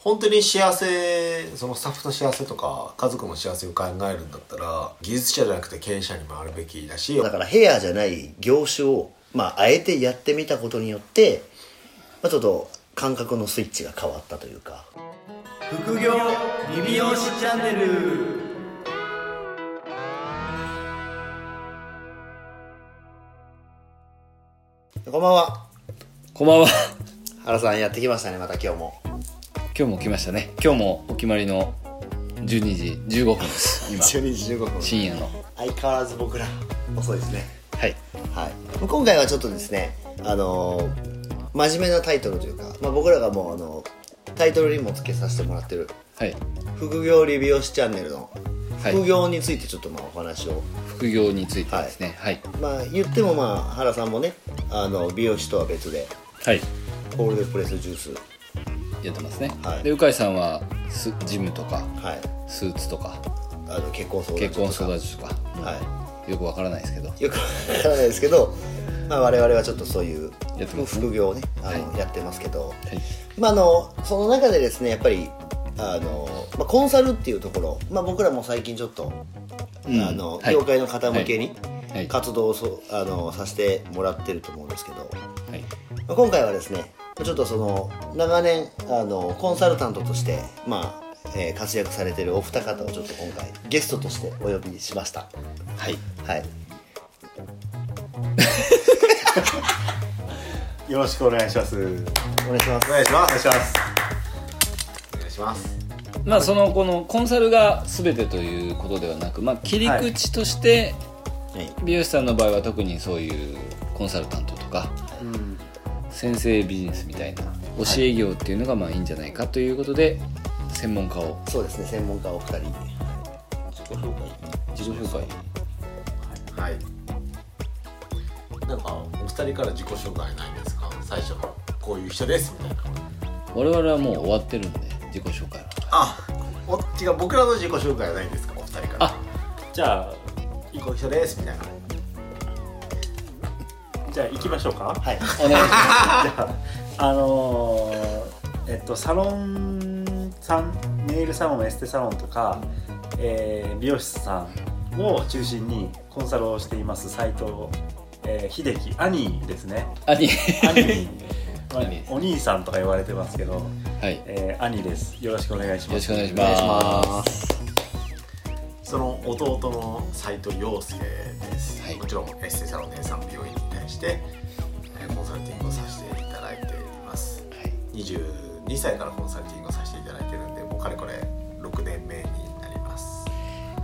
本当に幸せそのスタッフの幸せとか家族の幸せを考えるんだったら技術者じゃなくて経営者に回るべきだしだからヘアじゃない業種を、まあ、あえてやってみたことによって、まあ、ちょっと感覚のスイッチが変わったというか。副業リビオシチャンネル。こんばんは。こんばんは。原さんやってきましたねまた今日も今日も来ましたね。今日もお決まりの12時15分です。今、12時15分深夜の。相変わらず僕ら遅いですねはい。はい今回はちょっとですねあのー真面目なタイトルというか、まあ、僕らがもうあのタイトルにもつけさせてもらってるはい。副業リビオシチャンネルのはい副業についてちょっとまあお話を、副業についてですね。はい。まあ言ってもまあ原さんもねあの美容師とは別ではい。コールドプレスジュースやってますね。はい。で、鵜飼さんはスジムとか、はい。スーツとか、あの結婚相談所とか。育ちとか、はよくわからないですけど。いよくわからないですけど、まあ、我々はちょっとそういう副業をねあの、はい。やってますけど、はい。まあ、あのその中でですねやっぱりあの、まあ、コンサルっていうところ、まあ、僕らも最近ちょっと、うん。あのはい。業界の方向けにはい。活動をそあのさせてもらってると思うんですけど、はい。まあ今回はですねちょっとその長年あのコンサルタントとして、まあえー活躍されてるお二方をちょっと今回ゲストとしてお呼びしました。はい。はい。よろしくお願いします。お願いします。お願いします。お願いします。お願いしますまあ、その、このコンサルが全てということではなく、まあ、切り口として、はい。美容師さんの場合は特にそういうコンサルタントとか、うん先生ビジネスみたいな教え業っていうのがまあいいんじゃないかということで専門家を。そうですね専門家お二人自己紹介。自己紹介。はい。なんかお二人から自己紹介ないんですか？最初のこういう人ですみたいな。我々はもう終わってるんで自己紹介は。あお違う僕らの自己紹介はないんですか？お二人から。あじゃあこういう人ですみたいなじゃあ行きましょうか。はい。お願いしま じゃああのーえっとサロンさんネイルサロンエステサロンとか、えー美容師さんを中心にコンサルをしています斉藤、えー秀樹兄ですね。す兄兄まあお兄さんとか言われてますけど、はい。よえー兄です。よろしくお願いします。ろしくお願いしまます。その弟の斉藤陽介です、はい。もちろんエステサロン姉さんの病院に対してえーコンサルティングをさせていただいています。はい。22歳からコンサルティングをさせていただいてるんでもうかれこれ6年目になります。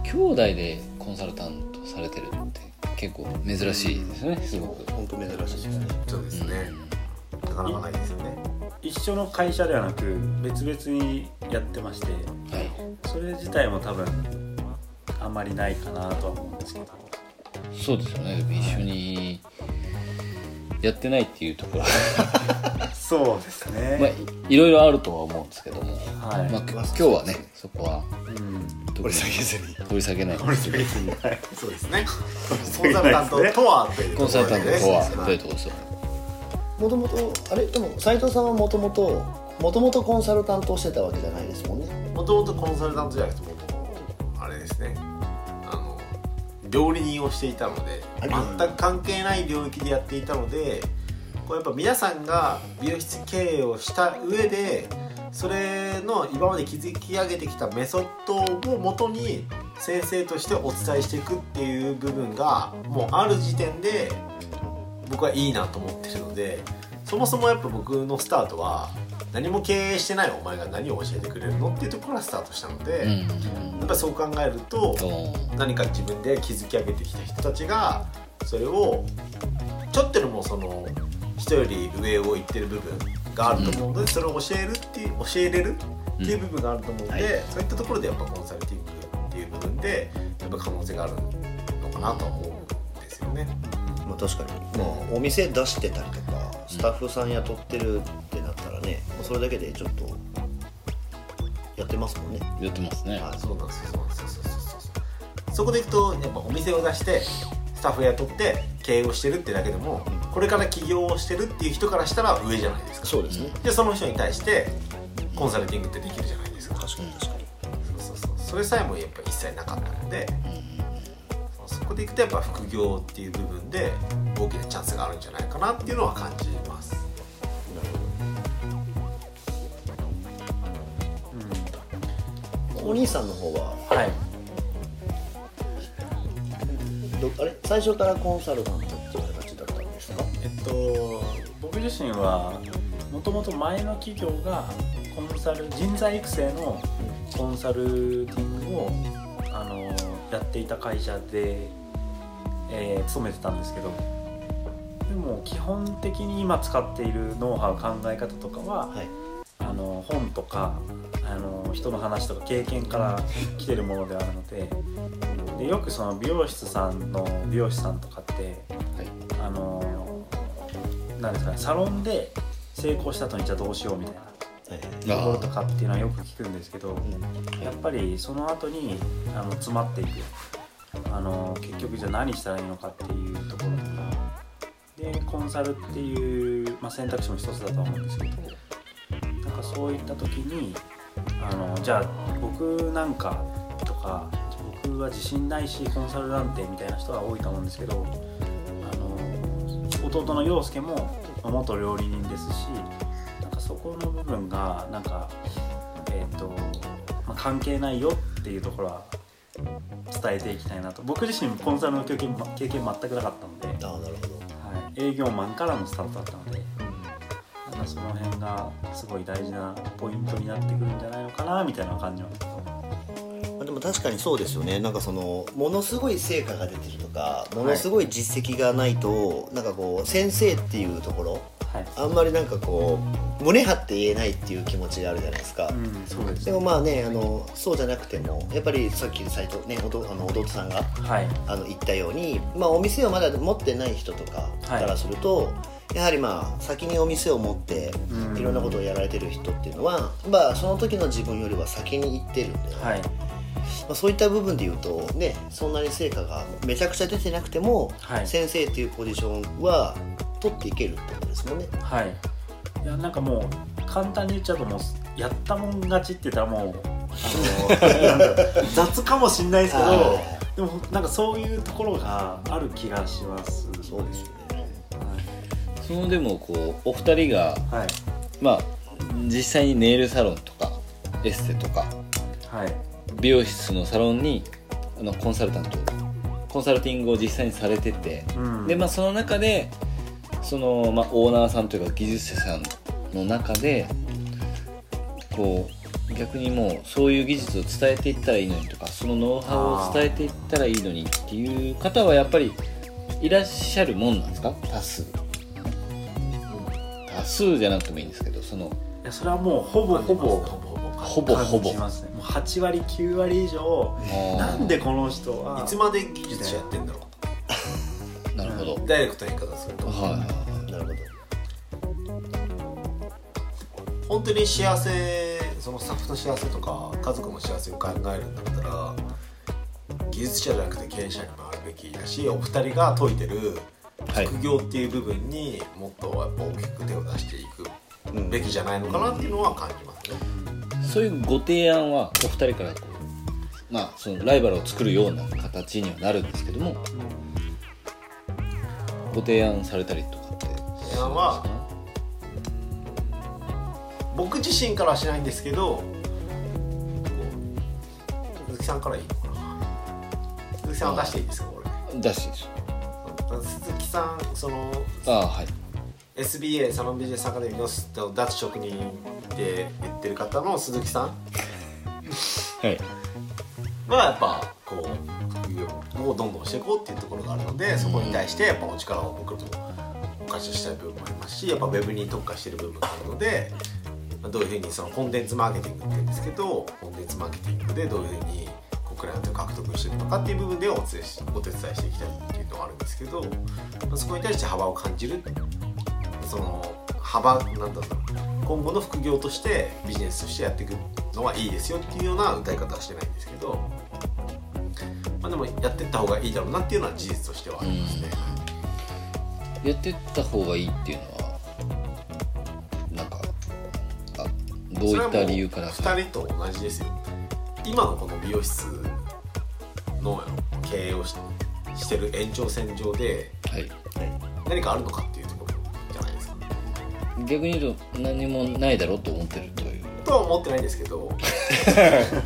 兄弟でコンサルタントされてるって結構珍しいですねすごく。本当珍しいですね。そうですね、なかなかないですよね一緒の会社ではなく別々にやってましてはい。それ自体も多分あんまりないかなとは思うんですけど。そうですよね。一緒にやってないっていうところ。はそうですね、まあいいろいろあるとは思うんですけども、はい、まあ、今日はねそこは。うん。掘り下げずに。掘り下げない。これ別に。はい。そうですね。コンサルタントとはコンサルタントとはどういうとところですか？もともとあれ？でも斉藤さんはもともともともとコンサルタントをしてたわけじゃないですもんね。もともとコンサルタントじゃなくてもともとあれですね料理人をしていたのであ全く関係ない領域でやっていたのでこうやっぱ皆さんが美容室経営をした上でそれの今まで築き上げてきたメソッドをもとに先生としてお伝えしていくっていう部分がもうある時点で僕はいいなと思ってるのでそもそもやっぱ僕のスタートは何も経営してないお前が何を教えてくれるのっていうところからスタートしたので、うんやっぱりそう考えると何か自分で築き上げてきた人たちがそれをちょっとでもその人より上を行ってる部分があると思うので、それを教えるっていう教えれるっていう部分があると思うので、はい。そういったところでやっぱコンサルティングっていう部分でやっぱ可能性があるのかなとは思うんですよね。まあ確かに、まあ、お店出してたりとかスタッフさん雇ってるってなったらね、もうそれだけでちょっとやってますもんね。やってますね。はい。そうなんですよそうなんですよそうそうそうそうそこでいくとやっぱお店を出してスタッフ雇って経営をしてるってだけでもこれから起業をしてるっていう人からしたら上じゃないですか。そうですね、でその人に対してコンサルティングってできるじゃないですか、確かに確かに。そうそうそう。それさえもやっぱ一切なかったので、でいくとやっぱ副業っていう部分で大きなチャンスがあるんじゃないかなっていうのは感じます。お兄さんの方は？はい。どあれ？最初からコンサルタントっていう形だったんですか？えっと僕自身はもともと前の企業がコンサル人材育成のコンサルティングをあのやっていた会社で、えー勤めてたんですけどでも基本的に今使っているノウハウ考え方とかは、はい。あの本とかあの人の話とか経験から来てるものであるのででよくその美容室さんの美容師さんとかってはい。あのなんですかねサロンで成功した後にじゃあどうしようみたいなはい。ところとかっていうのはよく聞くんですけどやっぱりその後にあの詰まっていくあの結局じゃあ何したらいいのかっていうところとか。でコンサルっていう、まあ、選択肢も一つだと思うんですけどなんかそういった時にあのじゃあ僕なんかとか僕は自信ないしコンサルなんてみたいな人は多いと思うんですけどあの弟の陽介も元料理人ですしなんかそこの部分がなんかえっ、と、まあ、関係ないよっていうところは伝えていきたいなと。僕自身コンサルの経験経験全くなかったので、ああなるほど。はい、営業マンからのスタートだったのでなんかその辺がすごい大事なポイントになってくるんじゃないのかなみたいな感じは確かにそうですよね。なんかそのものすごい成果が出てるとかものすごい実績がないと、なんかこう先生っていうところはい。あんまりなんかこう胸張って言えないっていう気持ちがあるじゃないですか、うんそうですでもまあねあのそうじゃなくてもやっぱりさっき斎藤ねおとあの弟さんがはい。あの言ったように、まあ、お店をまだ持ってない人とかからすると、やはりまあ先にお店を持ってうん。いろんなことをやられてる人っていうのは、まあ、その時の自分よりは先に行ってるんで、はいまあ、そういった部分で言うとねそんなに成果がめちゃくちゃ出てなくても、はい。先生っていうポジションは取っていけるってことですもんね。はい。いやなんかもう簡単に言っちゃうともうやったもん勝ちって言ったらもう 雑かもしんないですけどはでもなんかそういうところがある気がしますそうですよね。そのでもこうお二人がはいはい。まあ実際にネイルサロンとかエステとかはい美容室のサロンにあのコンサルタントコンサルティングを実際にされてて、うん。でまあその中でその、まあ、オーナーさんというか技術者さんの中でこう逆にもうそういう技術を伝えていったらいいのにとかそのノウハウを伝えていったらいいのにっていう方はやっぱりいらっしゃるもんなんですか？多数。多数じゃなくてもいいんですけどその。いやそれはもうほぼほぼ。ほぼほぼほぼほぼ感じますね8割9割以上なんでこの人はいつまで技術者やってんだろ なるほど、うダイレクトな言い方すると、はいはいはい。なるほど。本当に幸せそのスタッフの幸せとか家族の幸せを考えるんだったら技術者じゃなくて経営者に回るべきだしお二人が解いてるはい。副業っていう部分にもっとやっぱ大きく手を出していくうんべきじゃないのかなっていうのは感じますね。そういうご提案はお二人からこうまあそのライバルを作るような形にはなるんですけどもご提案されたりとかって。提案は僕自身からはしないんですけど鈴木さんからいいのかな。鈴木さんは出していいですかこれ。だしです鈴木さんそのああはい。SBA サロンビジネスアカデミーの脱職人って言ってる方の鈴木さん。はい。はやっぱこう副業をどんどんしていこうっていうところがあるのでそこに対してやっぱお力を僕とお貸ししたい部分もありますしやっぱウェブに特化してる部分があるのでまあどういうふうにそのコンテンツマーケティングって言うんですけどコンテンツマーケティングでどういうふうにこうクライアントを獲得していくのかっていう部分でお手伝いしお手伝いしていきたいっていうのがあるんですけど、まあそこに対して幅を感じる。その幅なんだろう今後の副業としてビジネスとしてやっていくのはいいですよっていうような歌い方はしてないんですけど、まあ、でもやっていった方がいいだろうなっていうのは事実としてはありますね。やってった方がいいっていうのはなんかあどどういった理由から？それはもう2人と同じですよ。今のこの美容室の経営をししてる延長線上ではい。何かあるのか？逆に言うと何もないだろうと思ってるという。とは思ってないんですけど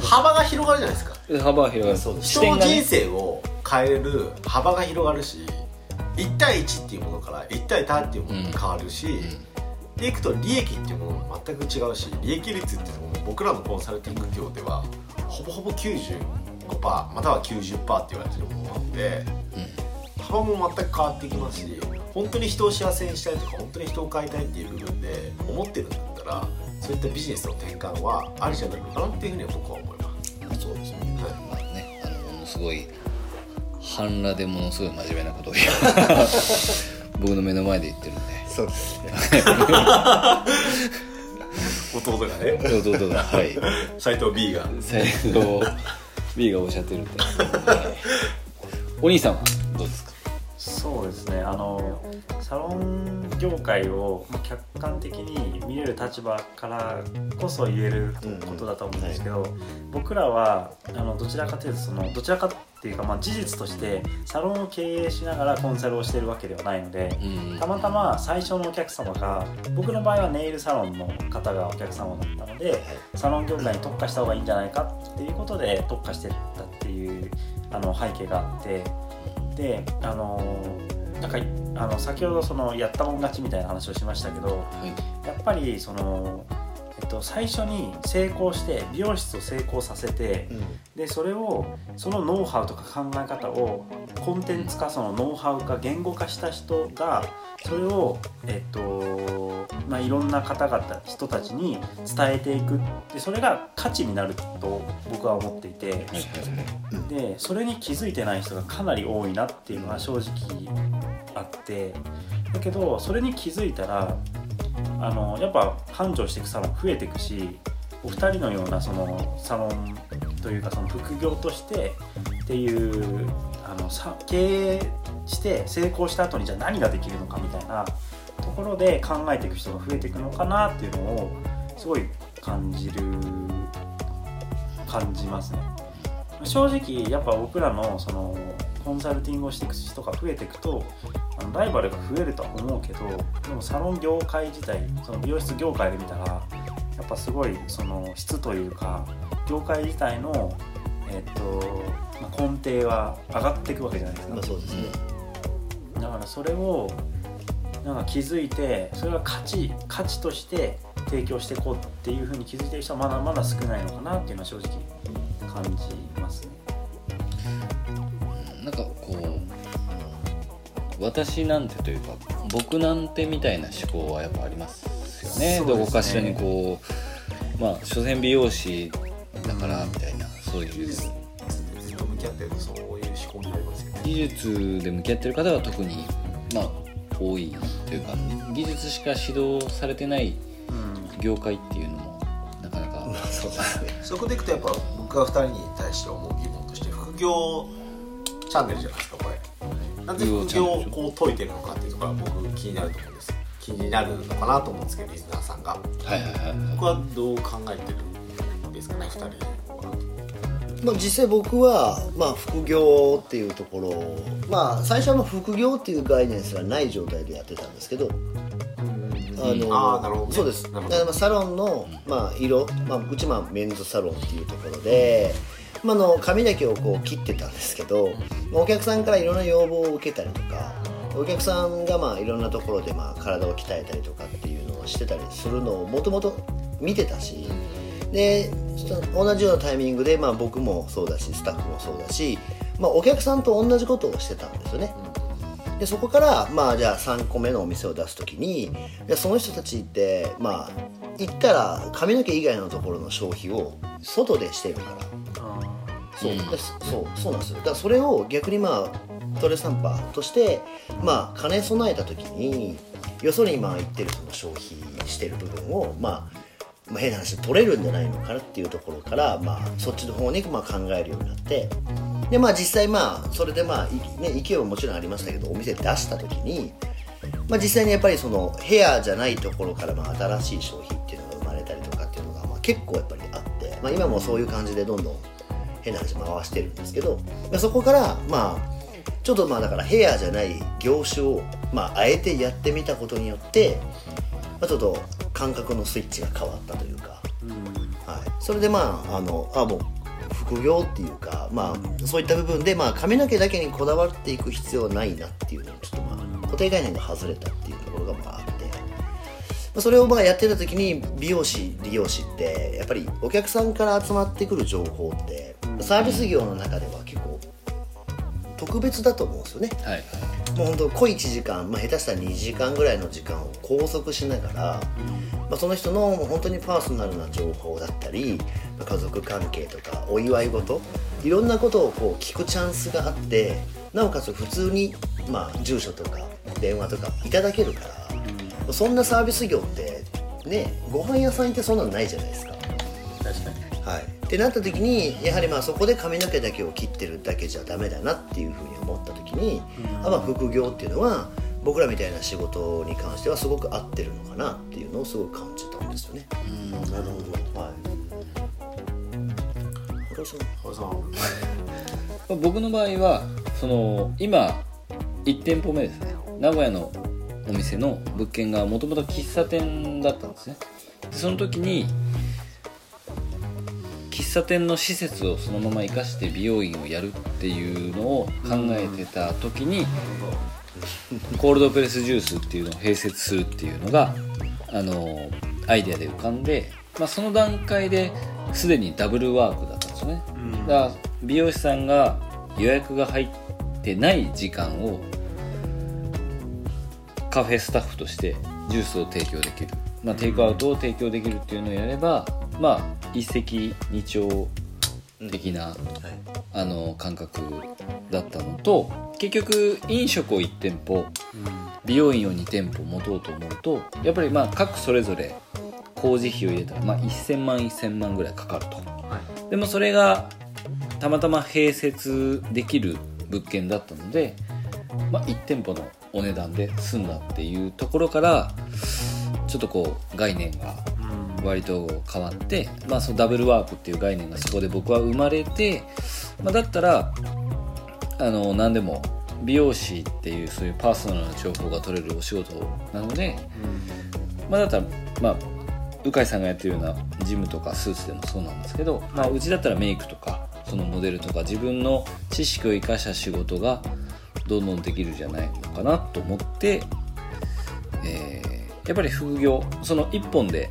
幅が広がるじゃないですか。幅が広がる。そうです。人の人生を変えれる幅が広がるし1対1っていうものから1対多っていうものに変わるし、でいくと利益っていうものも全く違うし利益率っていうのも僕らのコンサルティング業ではほぼほぼ95%または90%って言われてるものなので、幅も全く変わってきますし本当に人を幸せにしたいとか本当に人を変えたいっていう部分で思ってるんだったらそういったビジネスの転換はありじゃないのかなっていうふうには僕は思います。そうですね。はい。まあね。あのものすごい。半裸でものすごい。真面目なことを言う僕の目の前で言ってるんでそうですね弟がね弟がはい。斎藤 B が最後 B がおっしゃってるんで、はい、お兄さんはどうですかそうですねあのサロン業界をまあ客観的に見れる立場からこそ言えることだと思うんですけど、僕らはあのどちらかというとそのどちらかっていうか、まあ、事実としてサロンを経営しながらコンサルをしているわけではないので、うんたまたま最初のお客様が僕の場合はネイルサロンの方がお客様だったのでサロン業界に特化した方がいいんじゃないかっていうことで特化してったっていうあの背景があってであのなんかあの先ほどそのやったもん勝ちみたいな話をしましたけどはい。やっぱりその、と、最初に成功して美容室を成功させてでそれをそのノウハウとか考え方をコンテンツ化そのノウハウ化言語化した人がそれを、えっとまあ、いろんな方々人たちに伝えていくでそれが価値になると僕は思っていてでそれに気づいてない人がかなり多いなっていうのは正直あってだけどそれに気づいたらあのやっぱ繁盛していくサロン増えていくしお二人のようなそのサロンというかその副業としてっていうあのさ経営して成功した後にじゃあ何ができるのかみたいなところで考えていく人が増えていくのかなっていうのをすごい感じる感じますね。正直やっぱ僕らのそのコンサルティングをしていく人が増えていくとあのライバルが増えるとは思うけどでもサロン業界自体その美容室業界で見たらやっぱすごいその質というか業界自体の、えっとまあ、根底は上がっていくわけじゃないですかまあそうですねだからそれをなんか気づいてそれが価値価値として提供していこうっていうふうに気づいてる人はまだまだ少ないのかなっていうのは正直感じますね。私なんてというか僕なんてみたいな思考はやっぱありますよね。ね。どこかしらにこうまあ所詮美容師だからみたいなそういう。ずっと向き合ってるとそういう思考になりますよね。技術で向き合ってる方が特にまあ多いというか技術しか指導されてないうん。業界っていうのもなかなか。そうですね。そこでいくとやっぱ僕が2人に対して思う疑問として副業チャンネルじゃないですかなぜ副業をこう解いてるのかっていうところは僕気になると思うんです。気になるのかなと思うんですけどリスナーさんが。はいはいはい僕はどう考えてるんですかね2人。はまあ、実際僕は、まあ、副業っていうところをまあ最初はまあ副業っていう概念すらない状態でやってたんですけどあのあーなるほどね。そうです。だからまあサロンの、まあ、色、まあ、うちまあメンズサロンっていうところで、まあ、の髪だけをこう切ってたんですけど、まお客さんからいろんな要望を受けたりとかお客さんがまあいろんなところでまあ体を鍛えたりとかっていうのをしてたりするのをもともと見てたしでその同じようなタイミングで、まあ、僕もそうだしスタッフもそうだし、まあ、お客さんと同じことをしてたんですよね。でそこからまあじゃあ3個目のお店を出す時にその人たちってまあ言ったら髪の毛以外のところの消費を外でしてるからそう,、そうそうなんですよ。だからそれを逆にまあトレサンパーとしてまあ兼ね備えた時によそに今言ってるその消費してる部分をまあまあ、変な話取れるんじゃないのかなっていうところから、まあ、そっちの方にまあ考えるようになってでまあ実際まあそれでまあ、いね、勢いはもちろんありましたけどお店出した時に、まあ、実際にやっぱりそのヘアじゃないところからまあ新しい商品っていうのが生まれたりとかっていうのがま結構やっぱりあって、まあ、今もそういう感じでどんどん変な話回してるんですけどでそこからまあちょっとまあだからヘアじゃない業種を、まあ、あえてやってみたことによって、まあ、ちょっと感覚のスイッチが変わったというか、はい、それでまああのあもう副業っていうか、まあ、そういった部分で、まあ、髪の毛だけにこだわっていく必要はないなっていうのをちょっとまあ固定概念が外れたっていうところがまああって。まあそれをまあやってた時に美容師理容師ってやっぱりお客さんから集まってくる情報ってサービス業の中では結構特別だと思うんですよね。はい。もう本当濃い1時間、まあ、下手したら2時間ぐらいの時間を拘束しながら、まあ、その人の本当にパーソナルな情報だったりまあ家族関係とかお祝い事いろんなことをこう聞くチャンスがあってなおかつ普通に、まあ、住所とか電話とかいただけるから、そんなサービス業ってねご飯屋さん行ってそんなのないじゃないですか。確かに。はい、ってなった時にやはりまあそこで髪の毛だけを切ってるだけじゃダメだなっていうふうに思った時に、あまあ副業っていうのは僕らみたいな仕事に関してはすごく合ってるのかなっていうのをすごく感じたんですよね。なるほはい。原さんどさん。僕の場合はその今1店舗目ですね。名古屋のお店の物件がもともと喫茶店だったんですね。でその時に喫茶店の施設をそのまま生かして美容院をやるっていうのを考えてた時にコールドプレスジュースっていうのを併設するっていうのがあのアイデアで浮かんで、まあ、その段階ですでにダブルワークだったんですよね。だから美容師さんが予約が入ってない時間をカフェスタッフとしてジュースを提供できる、まあ、テイクアウトを提供できるっていうのをやればまあ一石二鳥的な、あの感覚だったのと結局飲食を1店舗美容院を2店舗持とうと思うとやっぱりまあ各それぞれ工事費を入れたらまあ1000万1000万ぐらいかかると。でもそれがたまたま併設できる物件だったので、まあ、1店舗のお値段で済んだっていうところからちょっとこう概念が割と変わって、まあ、そのダブルワークっていう概念がそこで僕は生まれて、まあ、だったらあの何でも美容師っていうそういうパーソナルな情報が取れるお仕事なので、まあ、だったらまあ鵜飼さんがやってるようなジムとかスーツでもそうなんですけど、まあ、うちだったらメイクとかそのモデルとか自分の知識を生かした仕事がどんどんできるじゃないのかなと思って、えーやっぱり副業その一本で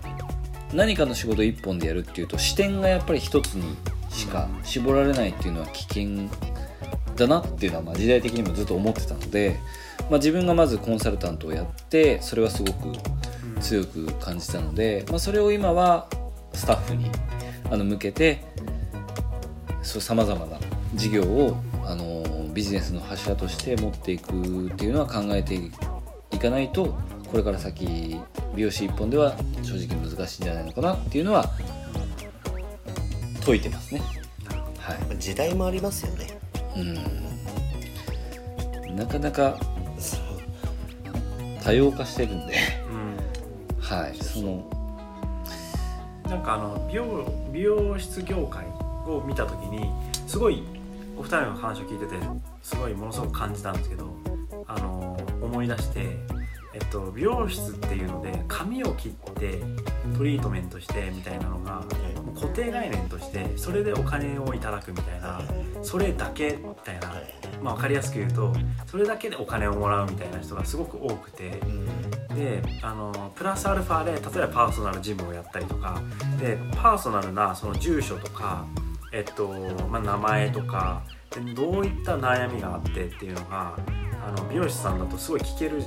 何かの仕事一本でやるっていうと視点がやっぱり一つにしか絞られないっていうのは危険だなっていうのはまあ時代的にもずっと思ってたので、まあ、自分がまずコンサルタントをやってそれはすごく強く感じたので、まあ、それを今はスタッフにあの向けてさまざまな事業をあのビジネスの柱として持っていくっていうのは考えていかないとこれから先美容師一本では正直難しいんじゃないのかなっていうのは解いてますね。はい。時代もありますよね。うん。なかなか多様化してるんで、はい、そのなんかあの美容美容室業界を見た時にすごいお二人の話を聞いててすごいものすごく感じたんですけどあの思い出して、えっと、美容室っていうので髪を切ってトリートメントしてみたいなのがもう固定概念としてそれでお金をいただくみたいなそれだけみたいな、まあ、分かりやすく言うとそれだけでお金をもらうみたいな人がすごく多くて。であのプラスアルファで例えばパーソナルジムをやったりとかでパーソナルなその住所とか、えっとまあ、名前とかでどういった悩みがあってっていうのがあの美容師さんだとすごい聞ける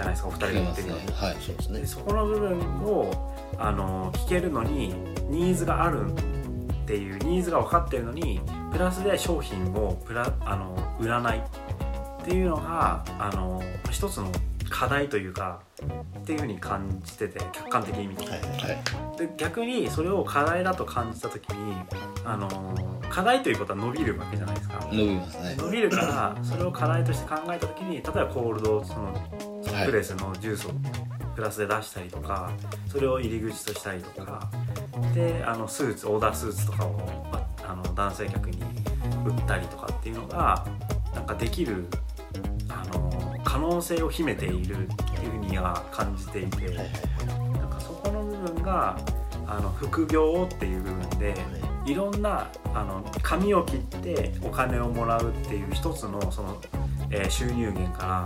じゃないですかお二人が言ってるように。はいそうですねで。そこの部分をあの聞けるのにニーズがあるっていうニーズが分かってるのにプラスで商品をプラあの売らないっていうのがあの一つの課題というかっていうふうに感じてて客観的に見て。て、はいはい。はいで逆にそれを課題だと感じた時にあの課題ということは伸びるわけじゃないですか。伸びますね。伸びるからそれを課題として考えた時に例えばコールドそのはいプレスのジュースをプラスで出したりとかそれを入り口としたりとかであのスーツオーダースーツとかをああの男性客に売ったりとかっていうのがなんかできるあの可能性を秘めているっていうふうには感じていてなんかそこの部分があの副業っていう部分でい。ろんなあの髪を切ってお金をもらうっていう一つのその、えー収入源から、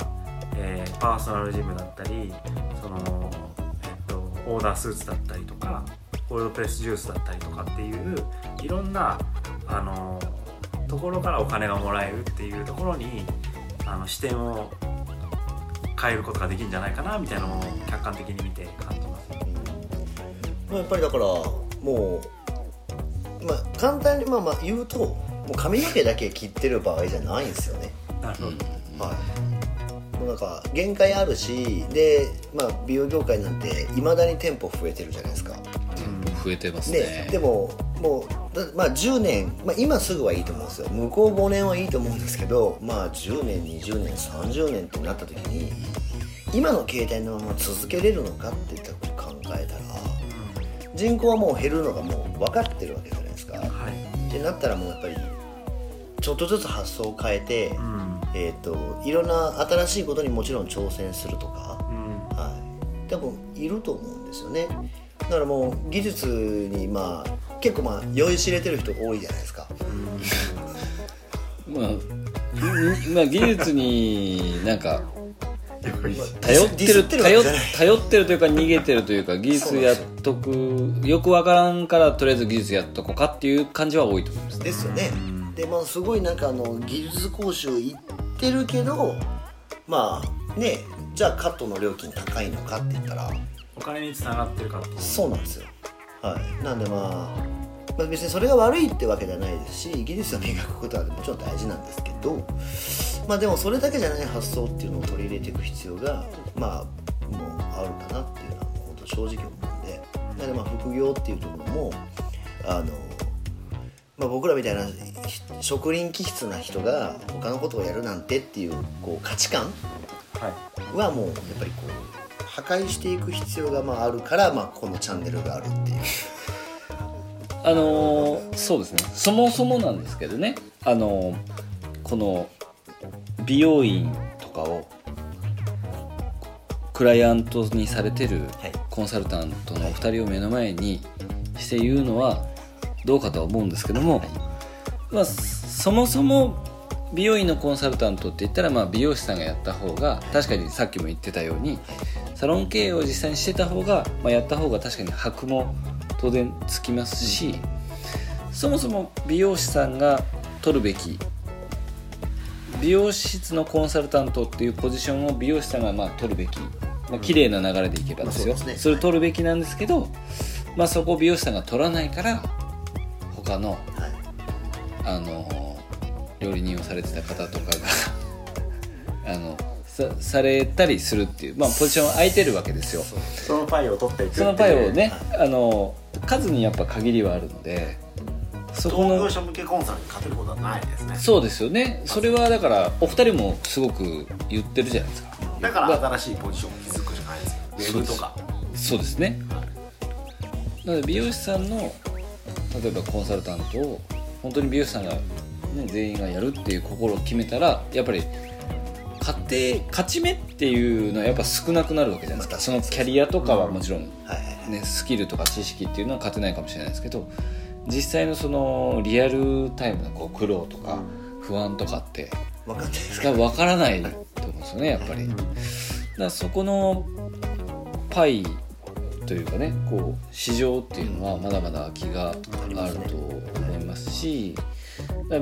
えーパーソナルジムだったりその、えっと、オーダースーツだったりとかコールドプレスジュースだったりとかっていういろんなあのところからお金がもらえるっていうところにあの視点を変えることができるんじゃないかなみたいなのを客観的に見て感じます。まあやっぱりだからもう、まあ、簡単にまあまあ言うともう髪の毛だけ切ってる場合じゃないんですよね。なるほど、はい。もうなんか限界あるしで、まあ、美容業界なんていまだに店舗増えてるじゃないですか増えてますでねでももうだまあ10年、まあ、今すぐはいいと思うんですよ。向こう5年はいいと思うんですけどまあ10年20年30年ってなった時に今の形態のまま続けれるのかっていったことを考えたら人口はもう減るのがもう分かってるわけじゃないですか。はい。ってなったらもうやっぱりちょっとずつ発想を変えて、うん。えー、といろんな新しいことにもちろん挑戦するとか、うん。はい、多分いると思うんですよねだからもう技術にまあ結構まあ酔いしれてる人多いじゃないですか。まあ、まあ技術になんか頼ってる頼頼ってるというか逃げてるというか技術やっとくよくわからんからとりあえず技術やっとこうかっていう感じは多いと思います。ですよね。でまあすごいなんかあの技術講習行ってるけどまあねじゃあカットの料金高いのかって言ったらお金につながってるかっそうなんですよ。はい。なんでまあまあ、別にそれが悪いってわけじゃないですし技術を磨くことはもちろん大事なんですけどまあでもそれだけじゃない発想っていうのを取り入れていく必要がまあもうあるかなっていうのは本当正直思うんでなのでまあ副業っていうところもあの、まあ、僕らみたいなひ職人気質な人が他のことをやるなんてっていうこう価値観はい。はもうやっぱりこう破壊していく必要がまああるから、まあ、このチャンネルがあるっていう。あのーそうですね。そもそもなんですけどね。あのーこの美容院とかをクライアントにされてるはい。コンサルタントのお二人を目の前にして言うのはどうかとは思うんですけども、まあ、そもそも美容院のコンサルタントって言ったら、まあ、美容師さんがやった方が確かにさっきも言ってたようにサロン経営を実際にしてた方が、まあ、やった方が確かに箔も当然つきますしそもそも美容師さんが取るべき美容室のコンサルタントっていうポジションを美容師さんがまあ取るべき、まあ綺麗な流れでいけばですよ、まあそすね。それ取るべきなんですけど、まあ、そこを美容師さんが取らないから他のはい。あの料理人をされてた方とかが あのさされたりするっていう、まあ、ポジション空いてるわけですよ。そのパイを取っていくそのパイをねあの数にやっぱ限りはあるのでそこの者向けコンサルに勝てることはないですね。そうですよね。それはだからお二人もすごく言ってるじゃないですか。だから新しいポジションを築くじゃないですかウェブとか。そうですね。なので美容師さんの例えばコンサルタントを本当に美容師さんが、ね、全員がやるっていう心を決めたらやっぱり勝て勝ち目っていうのはやっぱ少なくなるわけじゃないですか、まあそのキャリアとかはもちろん、ね、スキルとか知識っていうのは勝てないかもしれないですけど実際のそのリアルタイムのこう苦労とか不安とかって分かんないですかが分からないと思うんですよねやっぱり。だからそこのパイというかねこう市場っていうのはまだまだ空きがあると思いますし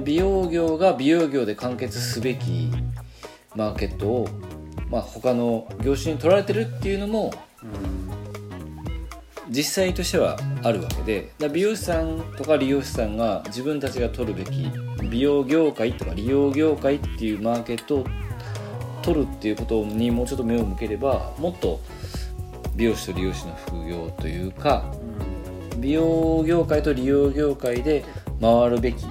美容業が美容業で完結すべきマーケットを、まあ、他の業種に取られてるっていうのも実際としてはあるわけでだ美容師さんとか理容師さんが自分たちが取るべき美容業界とか理容業界っていうマーケットを取るっていうことにもうちょっと目を向ければもっと美容師と理容師の副業というか美容業界と理容業界で回るべき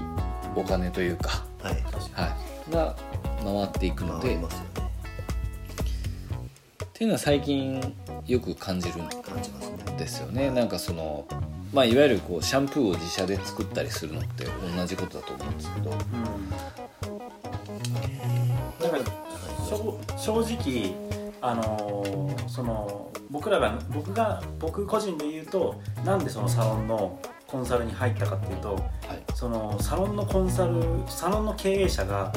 お金というか、はい。はい、が回っていくのでね。っっていうのは最近よく感じるん感じますね。ですよね。なんかそのまあいわゆるこうシャンプーを自社で作ったりするのって同じことだと思うんですけど。なんか正正直あのーその僕らが僕が僕個人で言うとなんでそのサロンのコンサルに入ったかっていうとはい。そのサロンのコンサルサロンの経営者が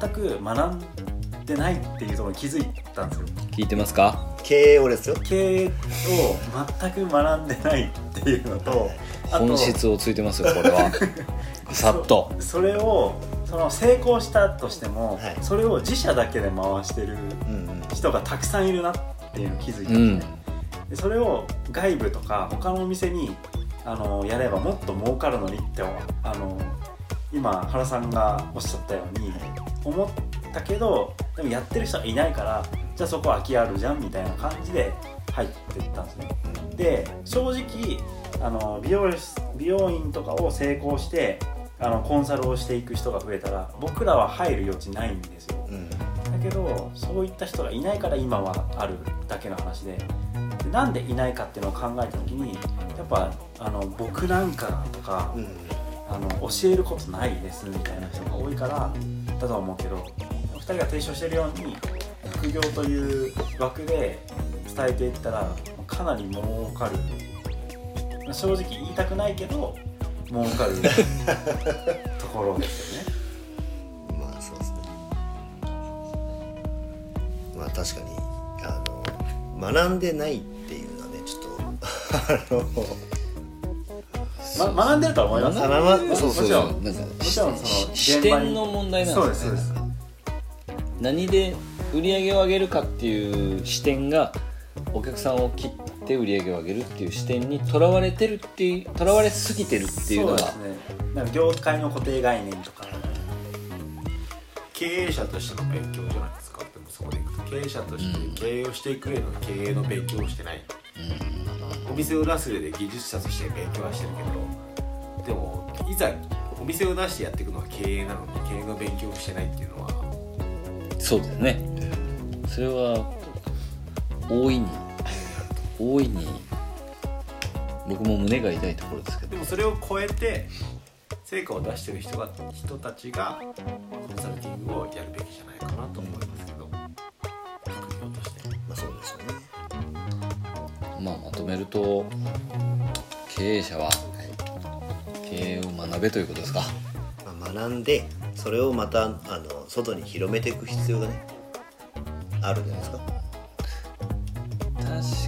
全く学んでないっていうところに気づいたんですよ。聞いてますか？経営をですよ。経営を全く学んでないっていうのと本質をついてますよこれは。さっと。そそれをその成功したとしても、はい。それを自社だけで回してるうんうん。人がたくさんいるなっていうのを気づいたうんんですね、でそれを外部とか他のお店にあのやればもっと儲かるのにってあの今原さんがおっしゃったように思ったけどでもやってる人はいないからじゃあそこ空きあるじゃんみたいな感じで入っていったんですね。で正直あの美容室美容院とかを成功してあのコンサルをしていく人が増えたら僕らは入る余地ないんですよ。うん。だけどそういった人がいないから今はあるだけの話ででなんでいないかっていうのを考えた時にやっぱあの僕なんかとか、うん。あの教えることないですみたいな人が多いからだとは思うけど2人が提唱してるように副業という枠で伝えていったらかなり儲かる。まあ正直言いたくないけど儲かる ところですよね。まあそうですね。まあ確かにあの学んでないのま、学んでるとは思います。あまあまあそうそうもちろん。なんかもちろんそのし視点の問題なんそうでよねですすそうです。何で売り上げを上げるかっていう視点がお客さんを切って売り上げを上げるっていう視点にとらわれてるっていうとらわれすぎてるっていうのが。そうですね。なんか業界の固定概念とか経営者としての勉強じゃないですか。でもそこでいくと経営者として経営をしていく上の経営の勉強をしてない、お店を出す上で技術者として勉強はしてるけどでもいざお店を出してやっていくのは経営なのに経営の勉強をしてないっていうのは。そうですね。それは大いに大いに僕も胸が痛いところですけど。でもそれを超えて成果を出してる人が人たちがコンサルティングをやるべきじゃないかなと思いますけど副業として。まあそうですよねめると経営者は経営を学べということですか？まあ、学んでそれをまたあの外に広めていく必要がねあるんじゃないですか？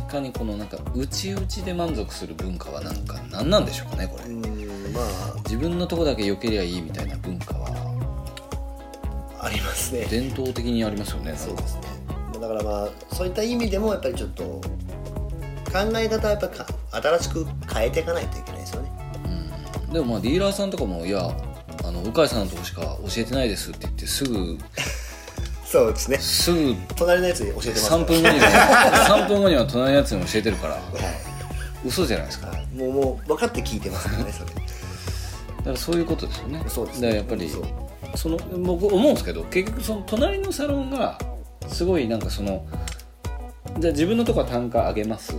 確かにこのなんか内々で満足する文化はなんか何なんでしょうかねこれ。うんま自分のとこだけ良けりゃいいみたいな文化は。あありますね。伝統的にありますよねそうですね。だからまあそういった意味でもやっぱりちょっと考え方はやっぱか新しく変えていかないといけないですよね。でもまあディーラーさんとかもいやあの鵜飼さんのとこしか教えてないですって言ってすぐ そうですね。すぐ隣のやつに教えてますから。3分後には 3分後には隣のやつに教えてるから嘘じゃないですかだかはい。もうもう分かって聞いてますからねそれ。らそういうことですよね。そうですだからやっぱりその僕思うんですけど結局その隣のサロンがすごいなんかそのじゃあ自分のとこは単価上げます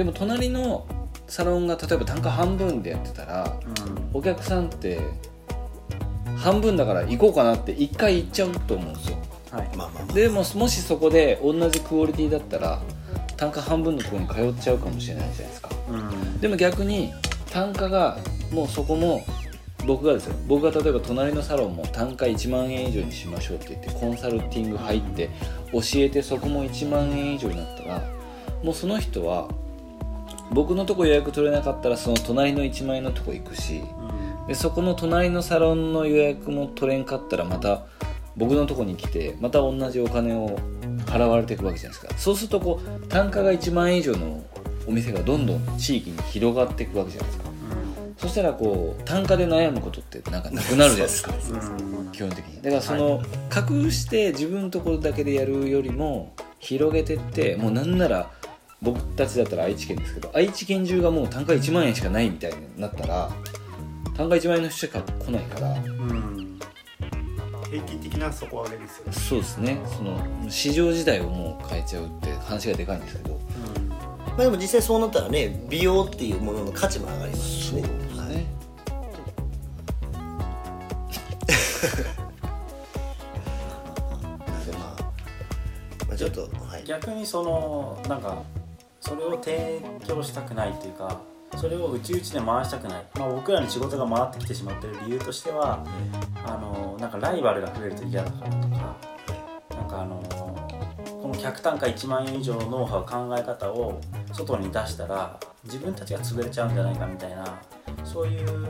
でも隣のサロンが例えば単価半分でやってたらお客さんって半分だから行こうかなって一回行っちゃうと思うんですよ。はい。まあまあまあ。でももしそこで同じクオリティだったら単価半分のところに通っちゃうかもしれないじゃないですか。うん。でも逆に単価がもうそこも僕がですよ。僕が例えば隣のサロンも単価1万円以上にしましょうって言ってコンサルティング入って教えてそこも1万円以上になったらもうその人は僕のとこ予約取れなかったらその隣の1万円のとこ行くしでそこの隣のサロンの予約も取れんかったらまた僕のとこに来てまた同じお金を払われていくわけじゃないですか。そうするとこう単価が1万円以上のお店がどんどん地域に広がっていくわけじゃないですか。そしたらこう単価で悩むことってなんかなくなるじゃないですか。うん。基本的に。だからその、隠して自分のところだけでやるよりも広げてってもうなんなら僕たちだったら愛知県ですけど愛知県中がもう単価1万円しかないみたいになったら単価1万円の人しか来ないからうん。平均的な底上げですよね。そうですね。その市場自体をもう変えちゃうって話がでかいんですけど。まあでも実際そうなったらね美容っていうものの価値も上がりますしね。はい。ね でまあ、まあ、ちょっとはい。逆にそのなんかそれを提供したくないっていうかそれをうちうちで回したくない、まあ、僕らに仕事が回ってきてしまってる理由としてはあのなんかライバルが増えると嫌だからとかなんかあのこの客単価1万円以上のノウハウ考え方を外に出したら自分たちが潰れちゃうんじゃないかみたいなそういう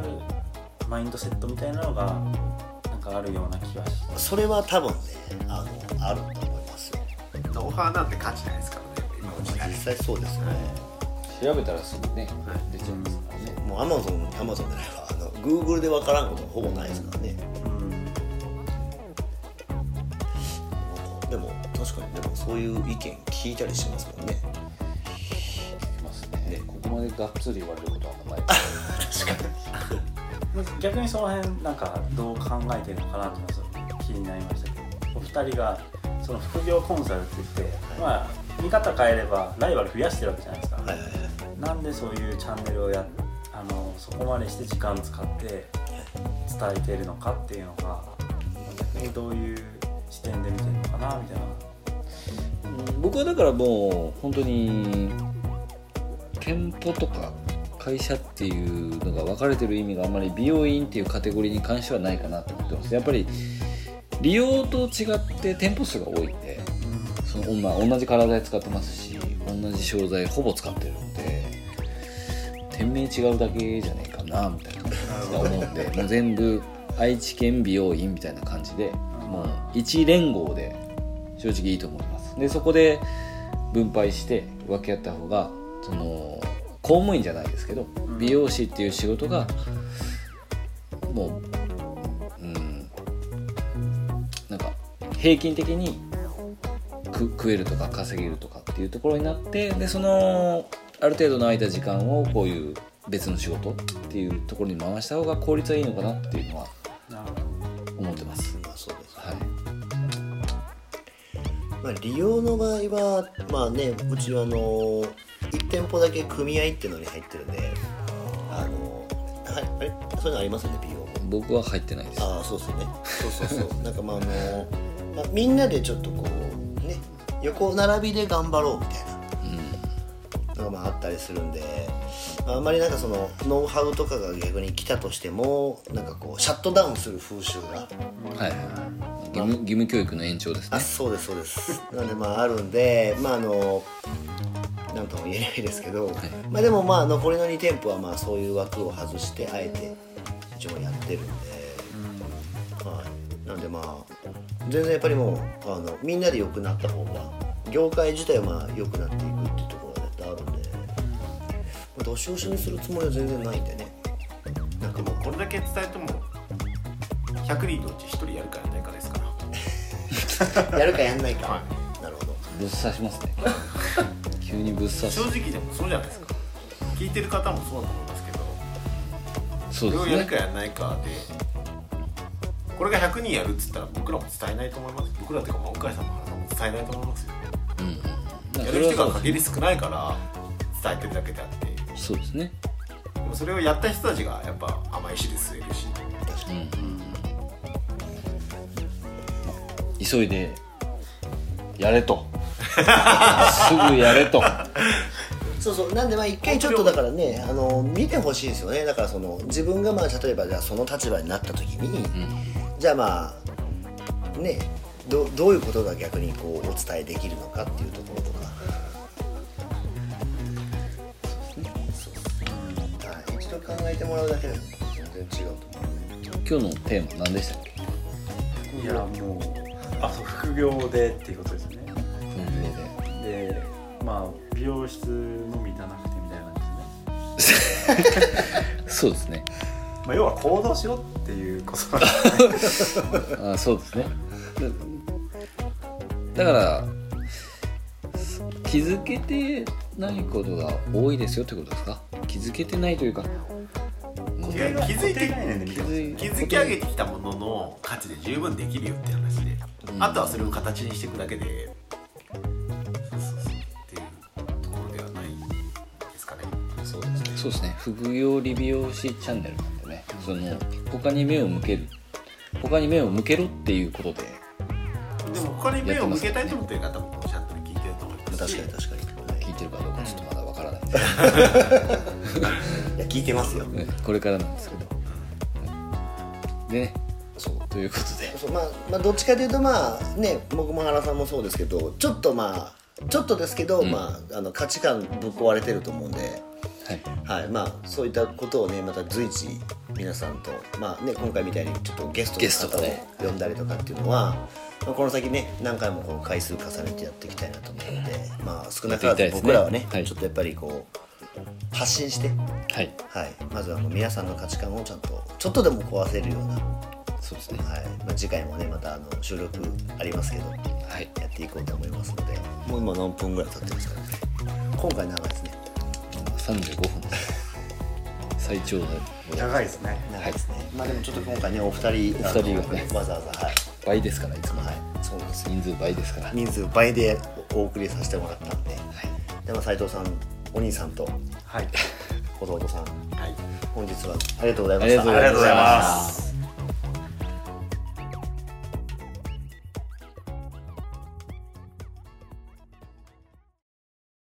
マインドセットみたいなのがなんかあるような気がしそれは多分ねあのあると思いますよ。ノウハウなんて価値ないですから実際そうですよね、調べたらすぐね出ちゃいますからね。もうアマゾンアマゾンじゃないわ。あのグーグルで分からんことほぼないですからね。うん。でも確かにでもそういう意見聞いたりしますもんね。ますね。ここまでがっつり言われることはあんまない。逆にその辺なんかどう考えてるのかなって気になりましたけどお二人がその副業コンサルって言って、まあ見方変えればライバル増やしてるわけじゃないですか、はいはいはい。なんでそういうチャンネルをやあのそこまでして時間使って伝えてるのかっていうのが逆にどういう視点で見てるのかなみたいな。うん僕はだからもう本当に店舗とか会社っていうのが分かれてる意味があんまり美容院っていうカテゴリーに関してはないかなと思ってます。やっぱり利用と違って店舗数が多いんでその、まあ、同じ体で使ってますし同じ商材ほぼ使ってるんで店名違うだけじゃねえかなみたいな思うんでもう全部愛知県美容院みたいな感じでもう一連合で正直いいと思います。でそこで分配して分け合った方がその公務員じゃないですけどん。美容師っていう仕事がもううんなんか平均的にく食えるとか稼げるとかっていうところになってでそのある程度の空いた時間をこういう別の仕事っていうところに回した方が効率はいいのかなっていうのはなるほど思ってます。まあそうですはい。まあ、利用の場合はまあねうちはあの1店舗だけ組合っていうのに入ってるんであのはいあれ？そういうのありますよね美容も。僕は入ってないです。ああそうですよね。そうそうそう。なんかまああの、まあ、みんなでちょっとこうね横並びで頑張ろうみたいな。のがまああったりするんで、まあ、あんまりなんかそのノウハウとかが逆に来たとしてもなんかこうシャットダウンする風習が。はい義務義務教育の延長ですね。あそうですそうです。なんでまああるんでまああのなんとも言えないですけど、まあでもまあ残りの2店舗はまあそういう枠を外してあえて一応やってるんで、はい、なんでまあ全然やっぱりもうあのみんなで良くなった方が業界自体はまあ良くなっていくっていうところが絶対あるんで、まあ、どし押しにするつもりは全然ないんでね。なんかもうこれだけ伝えても100人のうち1人やるかやらないかですから。やるかやんないか、はなるほど。ぶっ刺しますね。急にぶっ刺す正直でもそうじゃないですか。聞いてる方もそうだと思いますけどそうですね。これをやるかやらないかでこれが100人やるっつったら僕らも伝えないと思います。僕らっていうかまあ岡井さんも原さんも伝えないと思いますよ。うんうんやる人が限り少ないから伝えてるだけであって。そうですね。でもそれをやった人たちがやっぱ甘い汁吸えるし。確かに、急いでやれと。すぐやれと。そうそう。なんでまあ一回ちょっとだからねあの見てほしいですよね。だからその自分がまあ例えばじゃあその立場になった時に、じゃあまあねどどういうことが逆にこうお伝えできるのかっていうところとか、はい、一度考えてもらうだけでも全然違うと思今日のテーマ何でしたっけ？いやもうあそう副業でっていうことですね。本で。まあ美容室のみじゃなくてみたいな感じですね、業 でそうですねまあ、要は行動しろっていうことなんですね。あそうですね。だから気づけてないことが多いですよってことですか？気づけてないというか。気づいてないね気づき上げてきたものの価値で十分できるよって話で、うん。あとはそれを形にしていくだけでそうそうそうっていうところではないですかね。副業理美容師チャンネルその他に目を向ける。他に目を向けろっていうことで。でも他に目を向けたいと思ってる方もこのチャンネル聞いてると思いますし。確かに確かに、聞いてるかどうかちょっとまだわからない。んで、いや聞いてますよ。ねこれからなんですけど。でねそうということで。そうまあ、まあどっちかというとまあね僕も原さんもそうですけどちょっとまあちょっとですけど、うん。まああの価値観ぶっ壊れてると思うんで、はい。はい。まあ、そういったことをねまた随時皆さんと、まあね、今回みたいにちょっとゲストゲスの方をトとね。呼んだりとかっていうのは、まあ、この先ね何回もこう回数重ねてやっていきたいなと思うので、まあ、少なからずやっていきたいですね。僕らはねはい。ちょっとやっぱりこう発信して、はい。はい、まずはもう皆さんの価値観をちゃんとちょっとでも壊せるような、はいそうですね。まあ、次回もねまたあの収録ありますけどはい。やっていこうと思いますのでもう今何分ぐらい経ってるんですかね。今回長いですね35分です。最長で長いですね。長いですね、まあでもちょっと今回ねお二人お二人がねわざわざはい、倍ですからいつも。はい、そうなんです。人数倍ですから。人数倍でお送りさせてもらったんで、でも斉藤さんお兄さんとはい。弟さん。はい。本日はありがとうございました。ありがとうございましたありがとうございます